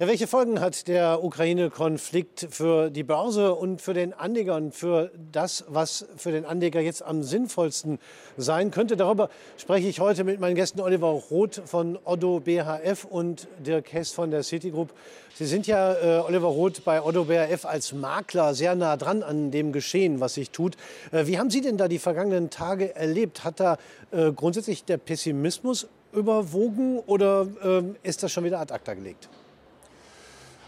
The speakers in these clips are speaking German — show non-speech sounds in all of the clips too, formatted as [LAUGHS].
Ja, welche Folgen hat der Ukraine-Konflikt für die Börse und für den Anleger und für das, was für den Anleger jetzt am sinnvollsten sein könnte? Darüber spreche ich heute mit meinen Gästen Oliver Roth von Otto BHF und Dirk Hess von der Citigroup. Sie sind ja, äh, Oliver Roth, bei Otto BHF als Makler sehr nah dran an dem Geschehen, was sich tut. Äh, wie haben Sie denn da die vergangenen Tage erlebt? Hat da äh, grundsätzlich der Pessimismus überwogen oder äh, ist das schon wieder ad acta gelegt?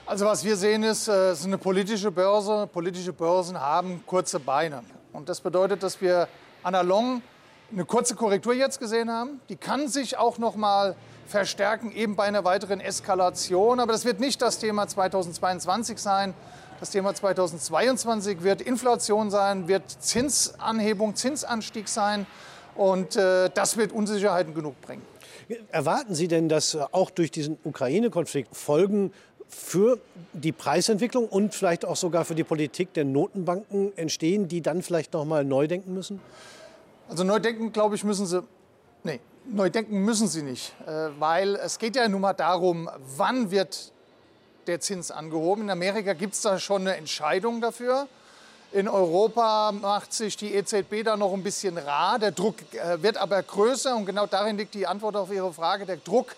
Also was wir sehen ist, äh, es ist eine politische Börse. Politische Börsen haben kurze Beine. Und das bedeutet, dass wir an der Long eine kurze Korrektur jetzt gesehen haben. Die kann sich auch noch mal verstärken, eben bei einer weiteren Eskalation. Aber das wird nicht das Thema 2022 sein. Das Thema 2022 wird Inflation sein, wird Zinsanhebung, Zinsanstieg sein. Und äh, das wird Unsicherheiten genug bringen. Erwarten Sie denn, dass auch durch diesen Ukraine-Konflikt Folgen für die Preisentwicklung und vielleicht auch sogar für die Politik der Notenbanken entstehen, die dann vielleicht noch mal neu denken müssen? Also neu denken, glaube ich, müssen sie. Nee, neu denken müssen sie nicht, äh, weil es geht ja nun mal darum, wann wird der Zins angehoben. In Amerika gibt es da schon eine Entscheidung dafür. In Europa macht sich die EZB da noch ein bisschen rar. Der Druck äh, wird aber größer und genau darin liegt die Antwort auf Ihre Frage. Der Druck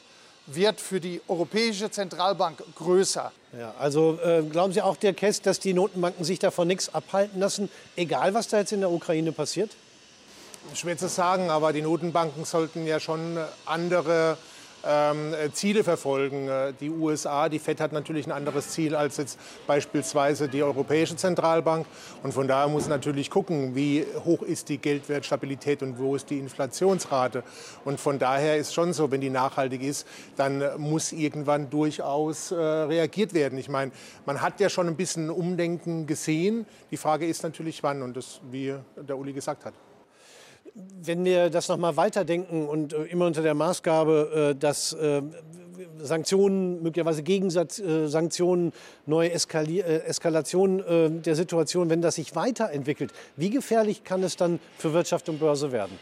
wird für die Europäische Zentralbank größer. Ja, also äh, glauben Sie auch, der Kess, dass die Notenbanken sich davon nichts abhalten lassen, egal was da jetzt in der Ukraine passiert? Schwer zu sagen, aber die Notenbanken sollten ja schon andere ähm, Ziele verfolgen. Äh, die USA, die FED hat natürlich ein anderes Ziel als jetzt beispielsweise die Europäische Zentralbank. Und von daher muss natürlich gucken, wie hoch ist die Geldwertstabilität und wo ist die Inflationsrate. Und von daher ist schon so, wenn die nachhaltig ist, dann muss irgendwann durchaus äh, reagiert werden. Ich meine, man hat ja schon ein bisschen Umdenken gesehen. Die Frage ist natürlich, wann und das, wie der Uli gesagt hat wenn wir das noch mal weiterdenken und äh, immer unter der Maßgabe, äh, dass äh, Sanktionen, möglicherweise Gegensanktionen, neue Eskali Eskalation der Situation, wenn das sich weiterentwickelt, wie gefährlich kann es dann für Wirtschaft und Börse werden?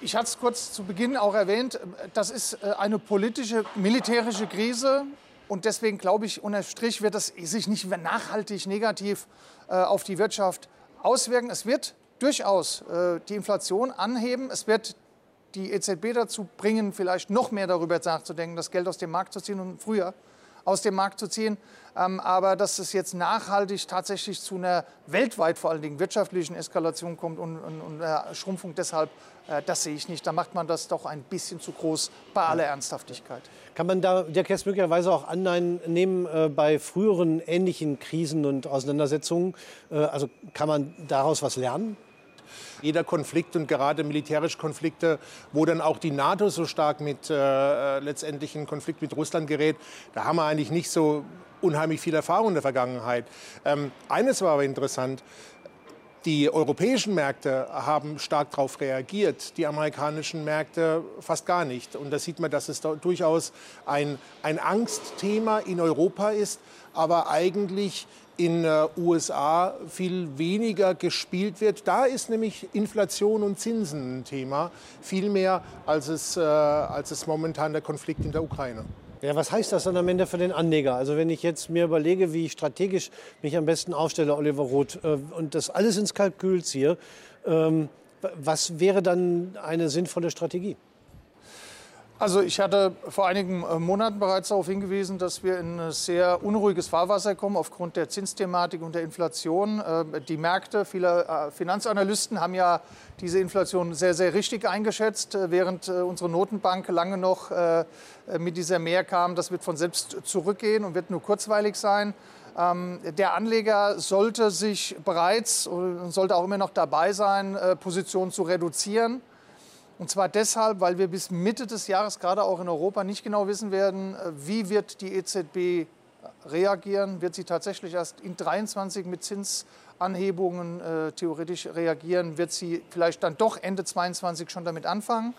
Ich hatte es kurz zu Beginn auch erwähnt, das ist eine politische, militärische Krise. Und deswegen glaube ich, unter Strich wird das sich nicht nachhaltig negativ auf die Wirtschaft auswirken. Es wird durchaus äh, die Inflation anheben. Es wird die EZB dazu bringen, vielleicht noch mehr darüber nachzudenken, das Geld aus dem Markt zu ziehen und früher aus dem Markt zu ziehen. Ähm, aber dass es jetzt nachhaltig tatsächlich zu einer weltweit vor allen Dingen wirtschaftlichen Eskalation kommt und, und, und äh, Schrumpfung deshalb, äh, das sehe ich nicht. Da macht man das doch ein bisschen zu groß bei aller Ernsthaftigkeit. Kann man da der Kess möglicherweise auch Anleihen nehmen äh, bei früheren ähnlichen Krisen und Auseinandersetzungen? Äh, also kann man daraus was lernen? Jeder Konflikt und gerade militärische Konflikte, wo dann auch die NATO so stark mit äh, letztendlich in Konflikt mit Russland gerät, da haben wir eigentlich nicht so unheimlich viel Erfahrung in der Vergangenheit. Ähm, eines war aber interessant. Die europäischen Märkte haben stark darauf reagiert, die amerikanischen Märkte fast gar nicht. Und da sieht man, dass es durchaus ein, ein Angstthema in Europa ist, aber eigentlich in den äh, USA viel weniger gespielt wird. Da ist nämlich Inflation und Zinsen ein Thema, viel mehr als es, äh, als es momentan der Konflikt in der Ukraine. Ja, was heißt das dann am Ende für den Anleger? Also wenn ich jetzt mir überlege, wie ich strategisch mich am besten aufstelle, Oliver Roth, äh, und das alles ins Kalkül ziehe, ähm, was wäre dann eine sinnvolle Strategie? Also ich hatte vor einigen äh, Monaten bereits darauf hingewiesen, dass wir in ein sehr unruhiges Fahrwasser kommen aufgrund der Zinsthematik und der Inflation. Äh, die Märkte, viele äh, Finanzanalysten haben ja diese Inflation sehr, sehr richtig eingeschätzt, während unsere Notenbank lange noch mit dieser Mehr kam. Das wird von selbst zurückgehen und wird nur kurzweilig sein. Ähm, der Anleger sollte sich bereits und sollte auch immer noch dabei sein, Positionen zu reduzieren. Und zwar deshalb, weil wir bis Mitte des Jahres gerade auch in Europa nicht genau wissen werden, äh, wie wird die EZB reagieren. Wird sie tatsächlich erst in 23 mit Zinsanhebungen äh, theoretisch reagieren? Wird sie vielleicht dann doch Ende 22 schon damit anfangen?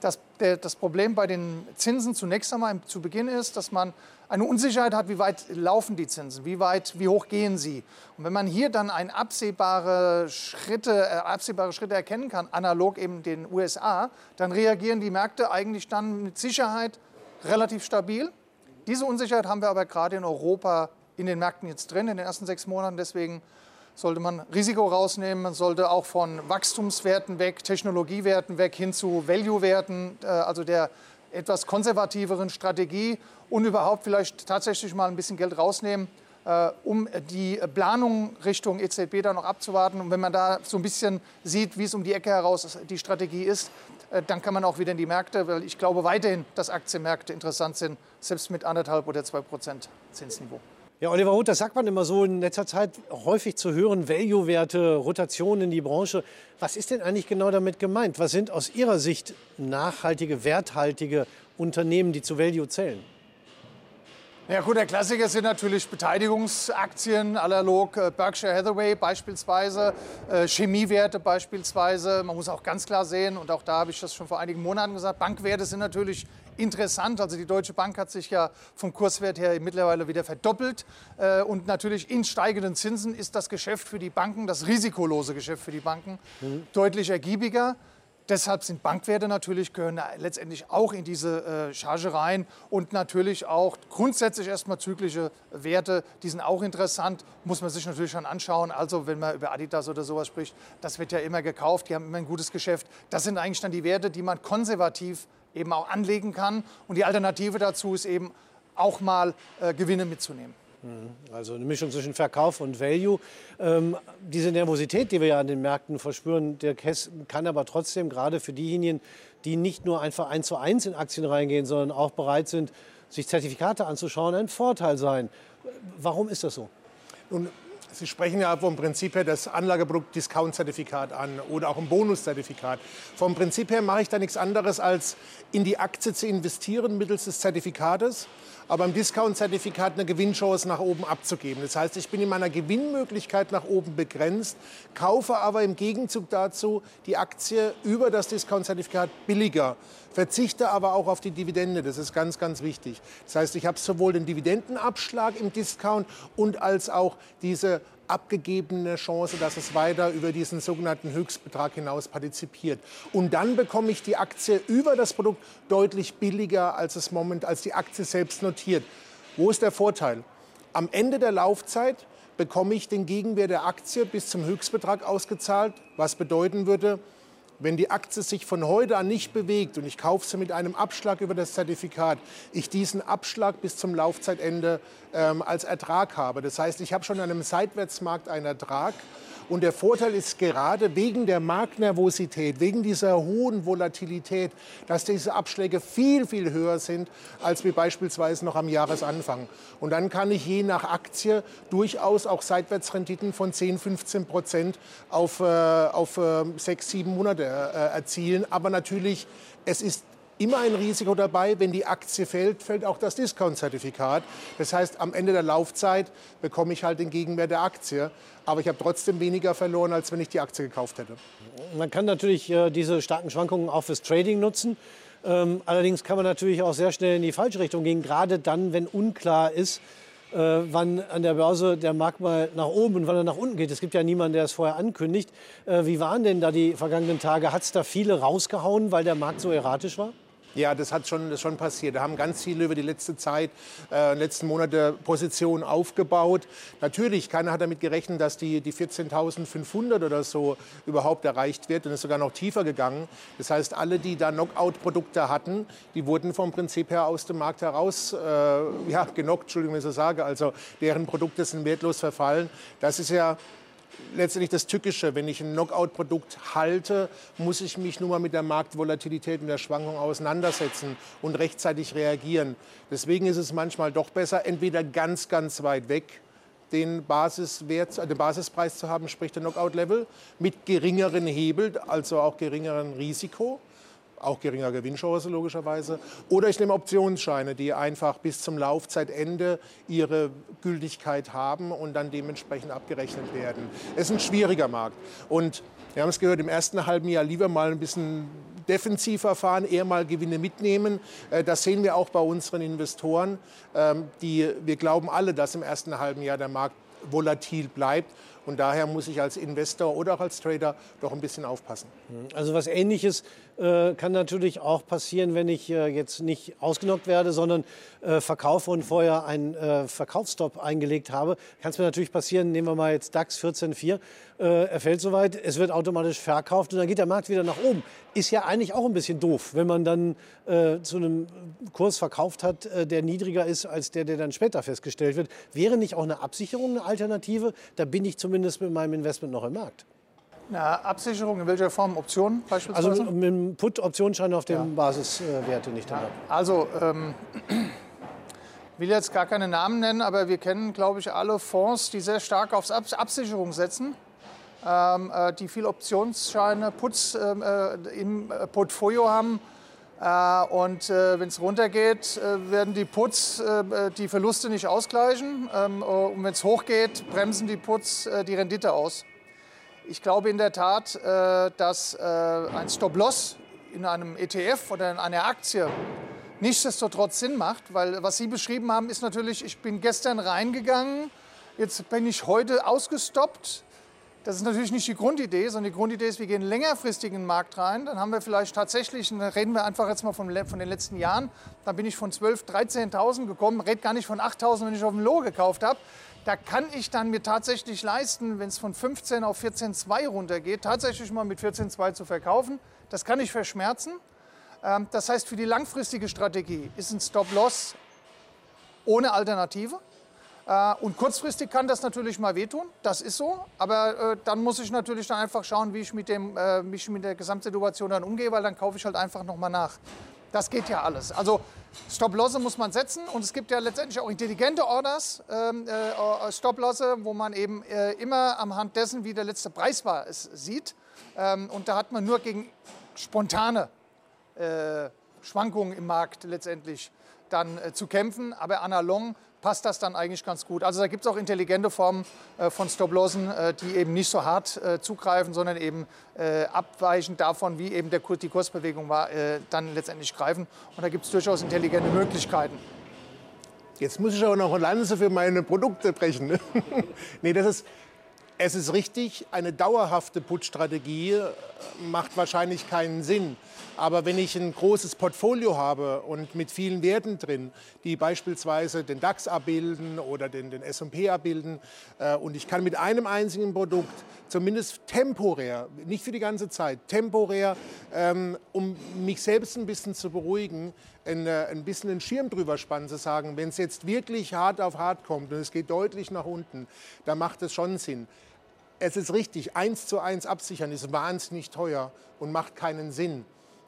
Das, der, das Problem bei den Zinsen zunächst einmal zu Beginn ist, dass man eine Unsicherheit hat, wie weit laufen die Zinsen, wie weit, wie hoch gehen sie. Und wenn man hier dann ein absehbare Schritte, äh, absehbare Schritte erkennen kann, analog eben den USA, dann reagieren die Märkte eigentlich dann mit Sicherheit relativ stabil. Diese Unsicherheit haben wir aber gerade in Europa in den Märkten jetzt drin, in den ersten sechs Monaten. Deswegen sollte man Risiko rausnehmen. Man sollte auch von Wachstumswerten weg, Technologiewerten weg hin zu Value-Werten, äh, also der etwas konservativeren Strategie und überhaupt vielleicht tatsächlich mal ein bisschen Geld rausnehmen, äh, um die Planung Richtung EZB da noch abzuwarten. Und wenn man da so ein bisschen sieht, wie es um die Ecke heraus die Strategie ist, äh, dann kann man auch wieder in die Märkte, weil ich glaube weiterhin, dass Aktienmärkte interessant sind, selbst mit anderthalb oder zwei Prozent Zinsniveau. Ja, Oliver Huth, das sagt man immer so in letzter Zeit häufig zu hören, Value-Werte, Rotation in die Branche. Was ist denn eigentlich genau damit gemeint? Was sind aus Ihrer Sicht nachhaltige, werthaltige Unternehmen, die zu Value zählen? Ja gut, der Klassiker sind natürlich Beteiligungsaktien, analog äh, Berkshire Hathaway beispielsweise, äh, Chemiewerte beispielsweise. Man muss auch ganz klar sehen, und auch da habe ich das schon vor einigen Monaten gesagt, Bankwerte sind natürlich interessant. Also die Deutsche Bank hat sich ja vom Kurswert her mittlerweile wieder verdoppelt. Äh, und natürlich in steigenden Zinsen ist das Geschäft für die Banken, das risikolose Geschäft für die Banken, mhm. deutlich ergiebiger. Deshalb sind Bankwerte natürlich, gehören letztendlich auch in diese äh, Charge rein. Und natürlich auch grundsätzlich erstmal zyklische Werte, die sind auch interessant, muss man sich natürlich schon anschauen. Also wenn man über Adidas oder sowas spricht, das wird ja immer gekauft, die haben immer ein gutes Geschäft. Das sind eigentlich dann die Werte, die man konservativ eben auch anlegen kann. Und die Alternative dazu ist eben auch mal äh, Gewinne mitzunehmen. Mhm. Also eine Mischung zwischen Verkauf und Value. Ähm, diese Nervosität, die wir ja an den Märkten verspüren, der kann aber trotzdem gerade für diejenigen, die nicht nur einfach eins zu eins in Aktien reingehen, sondern auch bereit sind, sich Zertifikate anzuschauen, ein Vorteil sein. Warum ist das so? Nun, Sie sprechen ja vom Prinzip her das Anlageprodukt Discount-Zertifikat an oder auch ein Bonuszertifikat. Vom Prinzip her mache ich da nichts anderes, als in die Aktie zu investieren mittels des Zertifikates aber im Discount-Zertifikat eine Gewinnchance nach oben abzugeben. Das heißt, ich bin in meiner Gewinnmöglichkeit nach oben begrenzt, kaufe aber im Gegenzug dazu die Aktie über das Discount-Zertifikat billiger, verzichte aber auch auf die Dividende. Das ist ganz, ganz wichtig. Das heißt, ich habe sowohl den Dividendenabschlag im Discount und als auch diese abgegebene Chance, dass es weiter über diesen sogenannten Höchstbetrag hinaus partizipiert. Und dann bekomme ich die Aktie über das Produkt deutlich billiger, als es moment, als die Aktie selbst notiert. Wo ist der Vorteil? Am Ende der Laufzeit bekomme ich den Gegenwert der Aktie bis zum Höchstbetrag ausgezahlt, was bedeuten würde, wenn die Aktie sich von heute an nicht bewegt und ich kaufe sie mit einem Abschlag über das Zertifikat, ich diesen Abschlag bis zum Laufzeitende ähm, als Ertrag habe. Das heißt, ich habe schon an einem Seitwärtsmarkt einen Ertrag und der Vorteil ist gerade wegen der Marktnervosität, wegen dieser hohen Volatilität, dass diese Abschläge viel, viel höher sind als wie beispielsweise noch am Jahresanfang. Und dann kann ich je nach Aktie durchaus auch Seitwärtsrenditen von 10, 15 Prozent auf, äh, auf äh, sechs, sieben Monate äh, erzielen. Aber natürlich, es ist immer ein Risiko dabei. Wenn die Aktie fällt, fällt auch das Discount-Zertifikat. Das heißt, am Ende der Laufzeit bekomme ich halt den Gegenwert der Aktie. Aber ich habe trotzdem weniger verloren, als wenn ich die Aktie gekauft hätte. Man kann natürlich äh, diese starken Schwankungen auch fürs Trading nutzen. Ähm, allerdings kann man natürlich auch sehr schnell in die falsche Richtung gehen, gerade dann, wenn unklar ist, äh, wann an der Börse der Markt mal nach oben und wann er nach unten geht. Es gibt ja niemanden, der es vorher ankündigt. Äh, wie waren denn da die vergangenen Tage? Hat es da viele rausgehauen, weil der Markt so erratisch war? Ja, das hat schon, das schon passiert. Da haben ganz viele über die letzte Zeit, äh, letzten Monate Positionen aufgebaut. Natürlich, keiner hat damit gerechnet, dass die, die 14.500 oder so überhaupt erreicht wird und ist sogar noch tiefer gegangen. Das heißt, alle, die da Knockout-Produkte hatten, die wurden vom Prinzip her aus dem Markt heraus äh, ja, genockt, Entschuldigung, wenn ich so sage. Also deren Produkte sind wertlos verfallen. Das ist ja letztendlich das Tückische. Wenn ich ein Knockout-Produkt halte, muss ich mich nur mal mit der Marktvolatilität und der Schwankung auseinandersetzen und rechtzeitig reagieren. Deswegen ist es manchmal doch besser, entweder ganz, ganz weit weg den, Basiswert, den Basispreis zu haben, sprich den Knockout-Level, mit geringeren Hebel, also auch geringeren Risiko auch geringer Gewinnchance logischerweise. Oder ich nehme Optionsscheine, die einfach bis zum Laufzeitende ihre Gültigkeit haben und dann dementsprechend abgerechnet werden. Es ist ein schwieriger Markt. Und wir haben es gehört, im ersten halben Jahr lieber mal ein bisschen defensiver fahren, eher mal Gewinne mitnehmen. Äh, das sehen wir auch bei unseren Investoren. Ähm, die, wir glauben alle, dass im ersten halben Jahr der Markt volatil bleibt. Und daher muss ich als Investor oder auch als Trader doch ein bisschen aufpassen. Also was Ähnliches äh, kann natürlich auch passieren, wenn ich äh, jetzt nicht ausgenockt werde, sondern äh, verkaufe und vorher einen äh, Verkaufsstopp eingelegt habe. Kann es mir natürlich passieren, nehmen wir mal jetzt DAX 14.4, äh, er fällt soweit, es wird automatisch verkauft und dann geht der Markt wieder nach oben. Ist ja eigentlich auch ein bisschen doof, wenn man dann äh, zu einem Kurs verkauft hat, der niedriger ist als der, der dann später festgestellt wird. Wäre nicht auch eine Absicherung eine Alternative? Da bin ich zumindest mit meinem Investment noch im Markt. Eine Absicherung in welcher Form? Optionen beispielsweise? Also mit dem Put-Optionsschein auf dem ja. Basiswerte nicht ja. Also ähm, ich will jetzt gar keine Namen nennen, aber wir kennen, glaube ich, alle Fonds, die sehr stark auf Absicherung setzen. Ähm, äh, die viel Optionsscheine, Puts ähm, äh, im äh, Portfolio haben. Äh, und äh, wenn es runtergeht, äh, werden die Puts die Verluste nicht ausgleichen. Ähm, und wenn es hochgeht, bremsen die Puts die Rendite aus. Ich glaube in der Tat, dass ein Stop-Loss in einem ETF oder in einer Aktie nichtsdestotrotz Sinn macht, weil was Sie beschrieben haben, ist natürlich, ich bin gestern reingegangen, jetzt bin ich heute ausgestoppt, das ist natürlich nicht die Grundidee, sondern die Grundidee ist, wir gehen längerfristig in den Markt rein. Dann haben wir vielleicht tatsächlich, dann reden wir einfach jetzt mal von, von den letzten Jahren, dann bin ich von 12.000, 13.000 gekommen, rede gar nicht von 8.000, wenn ich auf dem Low gekauft habe. Da kann ich dann mir tatsächlich leisten, wenn es von 15 auf 14,2 runtergeht, tatsächlich mal mit 14,2 zu verkaufen. Das kann ich verschmerzen. Ähm, das heißt, für die langfristige Strategie ist ein Stop-Loss ohne Alternative. Äh, und kurzfristig kann das natürlich mal wehtun, das ist so. Aber äh, dann muss ich natürlich dann einfach schauen, wie ich mit, dem, äh, mich mit der Gesamtsituation dann umgehe, weil dann kaufe ich halt einfach nochmal nach. Das geht ja alles. Also Stop-Losse muss man setzen und es gibt ja letztendlich auch intelligente Orders, ähm, äh, Stop-Losse, wo man eben äh, immer am Hand dessen, wie der letzte Preis war, es sieht. Ähm, und da hat man nur gegen spontane äh, Schwankungen im Markt letztendlich dann zu kämpfen. Aber analog passt das dann eigentlich ganz gut. Also da gibt es auch intelligente Formen äh, von Stop-Lossen, äh, die eben nicht so hart äh, zugreifen, sondern eben äh, abweichend davon, wie eben der, die Kursbewegung war, äh, dann letztendlich greifen. Und da gibt es durchaus intelligente Möglichkeiten. Jetzt muss ich aber noch eine Lanze für meine Produkte brechen. Ne? [LAUGHS] nee, das ist, es ist richtig, eine dauerhafte Putschstrategie äh, macht wahrscheinlich keinen Sinn. Aber wenn ich ein großes Portfolio habe und mit vielen Werten drin, die beispielsweise den DAX abbilden oder den, den S&P abbilden äh, und ich kann mit einem einzigen Produkt zumindest temporär, nicht für die ganze Zeit, temporär, ähm, um mich selbst ein bisschen zu beruhigen, ein, äh, ein bisschen den Schirm drüber spannen, zu sagen, wenn es jetzt wirklich hart auf hart kommt und es geht deutlich nach unten, dann macht es schon Sinn. Es ist richtig, eins zu eins absichern ist wahnsinnig teuer und macht keinen Sinn.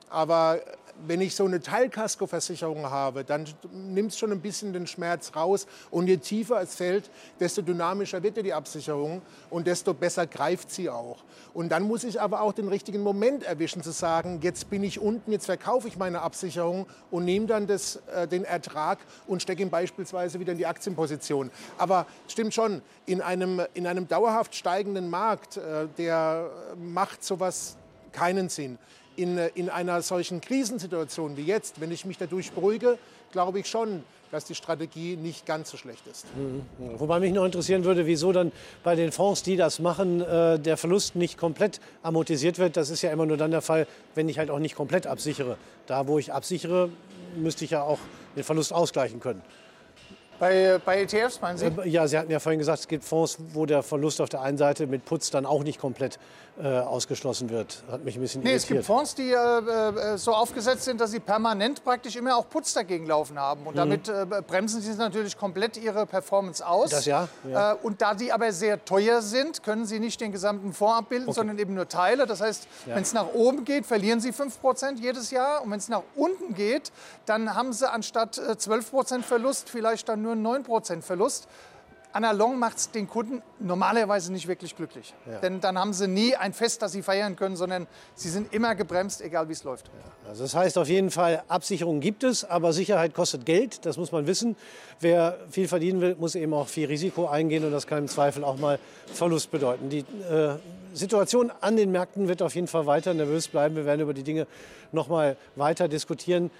Aber wenn ich so eine Teilkaskoversicherung habe, dann nimmt es schon ein bisschen den Schmerz raus. Und je tiefer es fällt, desto dynamischer wird ja die Absicherung und desto besser greift sie auch. Und dann muss ich aber auch den richtigen Moment erwischen, zu sagen, jetzt bin ich unten, jetzt verkaufe ich meine Absicherung und nehme dann das, äh, den Ertrag und stecke ihn beispielsweise wieder in die Aktienposition. Aber stimmt schon, in einem, in einem dauerhaft steigenden Markt, äh, der macht sowas keinen Sinn in, in einer solchen Krisensituation wie jetzt, wenn ich mich dadurch beruhige, glaube ich schon, dass die Strategie nicht ganz so schlecht ist. Mhm. Wobei mich noch interessieren würde, wieso dann bei den Fonds, die das machen, äh, der Verlust nicht komplett amortisiert wird. Das ist ja immer nur dann der Fall, wenn ich halt auch nicht komplett absichere. Da, wo ich absichere, müsste ich ja auch den Verlust ausgleichen können. Bei, bei ETFs meinen Sie? Äh, ja, Sie hatten ja vorhin gesagt, es gibt Fonds, wo der Verlust auf der einen Seite mit Putz dann auch nicht komplett äh, ausgeschlossen wird. Hat mich ein bisschen nee, irritiert. es gibt Fonds, die äh, äh, so aufgesetzt sind, dass sie permanent praktisch immer auch Putz dagegen laufen haben. Und mhm. damit äh, bremsen sie natürlich komplett ihre Performance aus. Das ja. ja. Äh, und da die aber sehr teuer sind, können sie nicht den gesamten Fonds abbilden, okay. sondern eben nur Teile. Das heißt, ja. wenn es nach oben geht, verlieren sie 5% jedes Jahr. Und wenn es nach unten geht, dann haben sie anstatt 12% Verlust vielleicht dann nur nur 9% Verlust. Analog macht es den Kunden normalerweise nicht wirklich glücklich. Ja. Denn dann haben sie nie ein Fest, das sie feiern können, sondern sie sind immer gebremst, egal wie es läuft. Ja. Also das heißt auf jeden Fall, Absicherung gibt es, aber Sicherheit kostet Geld, das muss man wissen. Wer viel verdienen will, muss eben auch viel Risiko eingehen und das kann im Zweifel auch mal Verlust bedeuten. Die äh, Situation an den Märkten wird auf jeden Fall weiter nervös bleiben. Wir werden über die Dinge noch mal weiter diskutieren.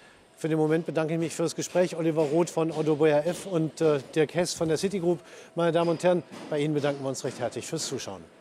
Für den Moment bedanke ich mich für das Gespräch. Oliver Roth von Otto BRF und äh, Dirk Hess von der Citigroup. Meine Damen und Herren, bei Ihnen bedanken wir uns recht herzlich fürs Zuschauen.